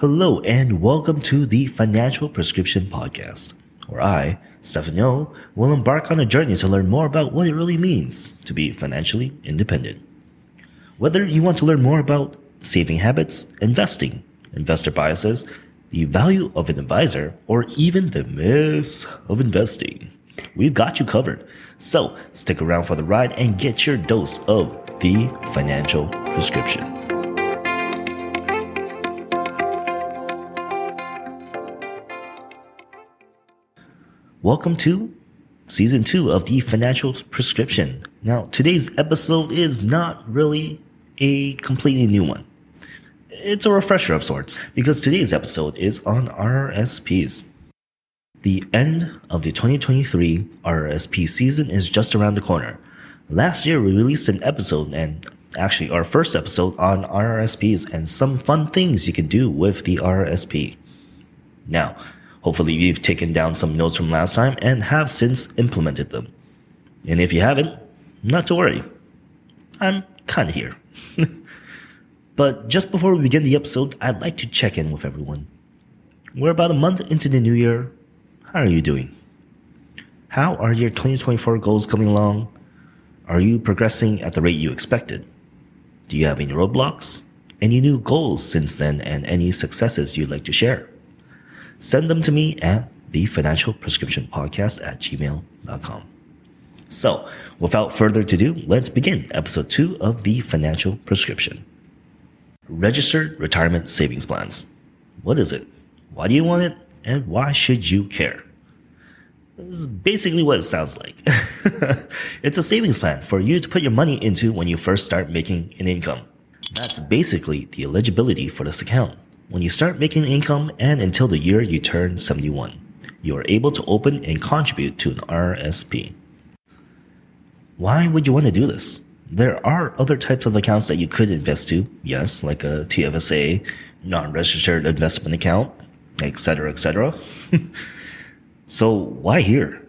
Hello and welcome to the Financial Prescription Podcast, where I, Stefan Yo, will embark on a journey to learn more about what it really means to be financially independent. Whether you want to learn more about saving habits, investing, investor biases, the value of an advisor, or even the myths of investing, we've got you covered. So stick around for the ride and get your dose of the financial prescription. Welcome to season two of the financial prescription. Now, today's episode is not really a completely new one. It's a refresher of sorts because today's episode is on RSPs. The end of the 2023 RSP season is just around the corner. Last year, we released an episode and actually our first episode on RSPs and some fun things you can do with the RSP. Now, hopefully you've taken down some notes from last time and have since implemented them. And if you haven't, not to worry. I'm kinda here. but just before we begin the episode, I'd like to check in with everyone. We're about a month into the new year. How are you doing? How are your 2024 goals coming along? Are you progressing at the rate you expected? Do you have any roadblocks? Any new goals since then and any successes you'd like to share? Send them to me at the financial prescription podcast at gmail.com. So, without further ado, let's begin episode two of the financial prescription. Registered retirement savings plans. What is it? Why do you want it? And why should you care? This is basically what it sounds like. it's a savings plan for you to put your money into when you first start making an income. That's basically the eligibility for this account. When you start making income and until the year you turn 71, you are able to open and contribute to an RSP. Why would you want to do this? There are other types of accounts that you could invest to, yes, like a TFSA, non-registered investment account, etc., etc. So why here?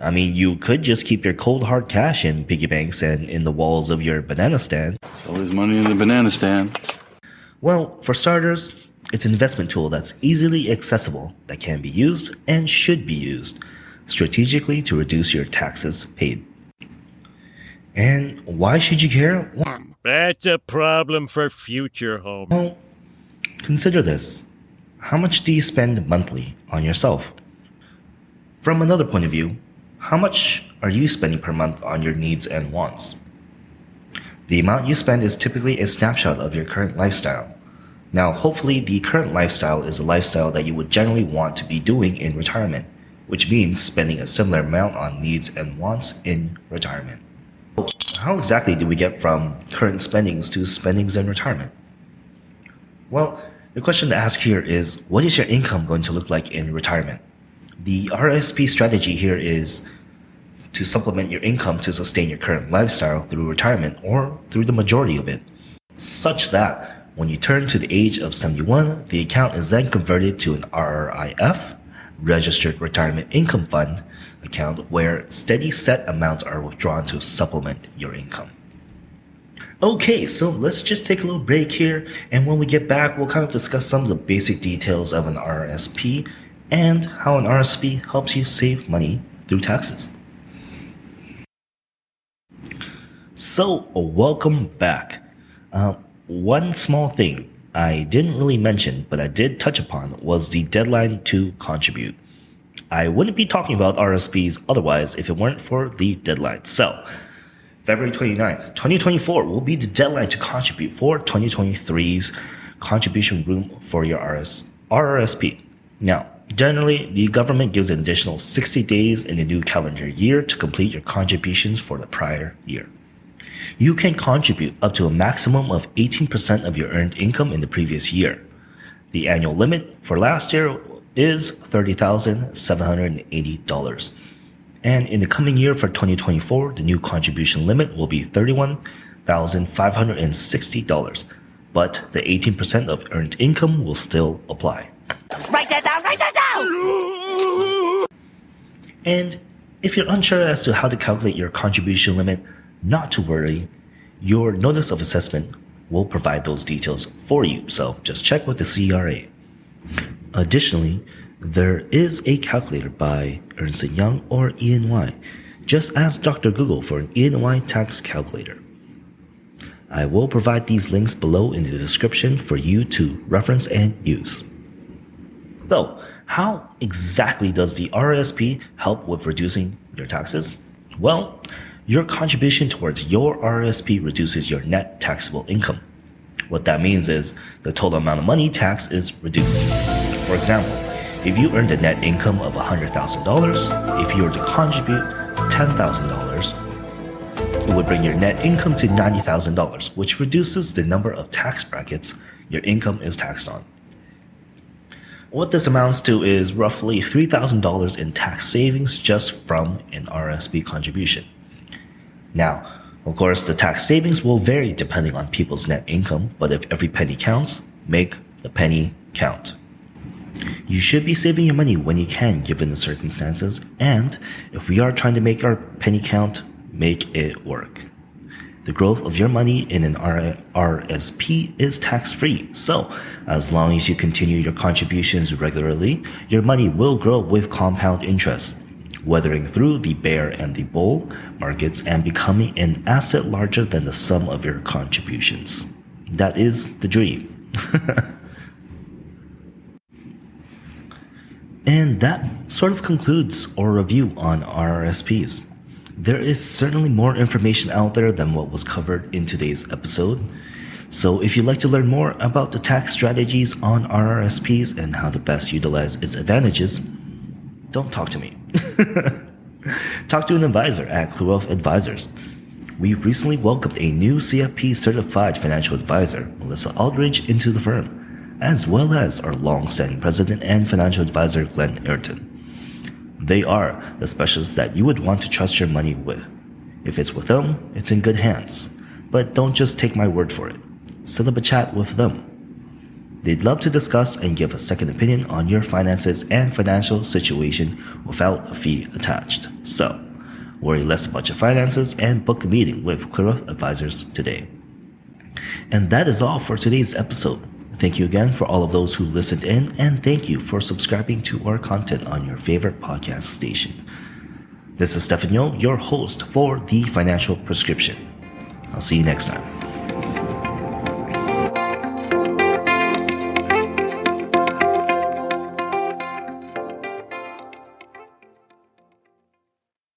I mean, you could just keep your cold hard cash in piggy banks and in the walls of your banana stand. Always money in the banana stand. Well, for starters, it's an investment tool that's easily accessible that can be used and should be used strategically to reduce your taxes paid. And why should you care? Well, That's a problem for future Homer. well, consider this. How much do you spend monthly on yourself? From another point of view, how much are you spending per month on your needs and wants? The amount you spend is typically a snapshot of your current lifestyle. Now, hopefully, the current lifestyle is a lifestyle that you would generally want to be doing in retirement, which means spending a similar amount on needs and wants in retirement. How exactly do we get from current spendings to spendings in retirement? Well, the question to ask here is what is your income going to look like in retirement? The RSP strategy here is to supplement your income to sustain your current lifestyle through retirement or through the majority of it, such that when you turn to the age of 71, the account is then converted to an RRIF, Registered Retirement Income Fund account, where steady set amounts are withdrawn to supplement your income. Okay, so let's just take a little break here, and when we get back, we'll kind of discuss some of the basic details of an RSP and how an RSP helps you save money through taxes. So, welcome back. Uh, one small thing I didn't really mention, but I did touch upon, was the deadline to contribute. I wouldn't be talking about RSPs otherwise if it weren't for the deadline. So, February 29th, 2024 will be the deadline to contribute for 2023's contribution room for your RS, RRSP. Now, generally, the government gives an additional 60 days in the new calendar year to complete your contributions for the prior year. You can contribute up to a maximum of 18% of your earned income in the previous year. The annual limit for last year is $30,780. And in the coming year for 2024, the new contribution limit will be $31,560. But the 18% of earned income will still apply. Write that down, write that down! And if you're unsure as to how to calculate your contribution limit, not to worry. Your notice of assessment will provide those details for you. So just check with the CRA. Additionally, there is a calculator by Ernst & Young or E&Y. Just ask Dr. Google for an E&Y tax calculator. I will provide these links below in the description for you to reference and use. So, how exactly does the RSP help with reducing your taxes? Well, your contribution towards your RSP reduces your net taxable income. What that means is the total amount of money tax is reduced. For example, if you earned a net income of $100,000, if you were to contribute $10,000, it would bring your net income to $90,000, which reduces the number of tax brackets your income is taxed on. What this amounts to is roughly $3,000 in tax savings just from an RSP contribution. Now, of course, the tax savings will vary depending on people's net income, but if every penny counts, make the penny count. You should be saving your money when you can, given the circumstances, and if we are trying to make our penny count, make it work. The growth of your money in an RSP is tax free, so as long as you continue your contributions regularly, your money will grow with compound interest weathering through the bear and the bull markets and becoming an asset larger than the sum of your contributions. That is the dream. and that sort of concludes our review on RRSPs. There is certainly more information out there than what was covered in today's episode. So, if you'd like to learn more about the tax strategies on RRSPs and how to best utilize its advantages, don't talk to me. talk to an advisor at Kluroff Advisors. We recently welcomed a new CFP certified financial advisor, Melissa Aldridge, into the firm, as well as our long-standing president and financial advisor, Glenn Ayrton. They are the specialists that you would want to trust your money with. If it's with them, it's in good hands. But don't just take my word for it. Set up a chat with them They'd love to discuss and give a second opinion on your finances and financial situation without a fee attached. So, worry less about your finances and book a meeting with Clear Advisors today. And that is all for today's episode. Thank you again for all of those who listened in, and thank you for subscribing to our content on your favorite podcast station. This is Stefan Yo, your host for The Financial Prescription. I'll see you next time.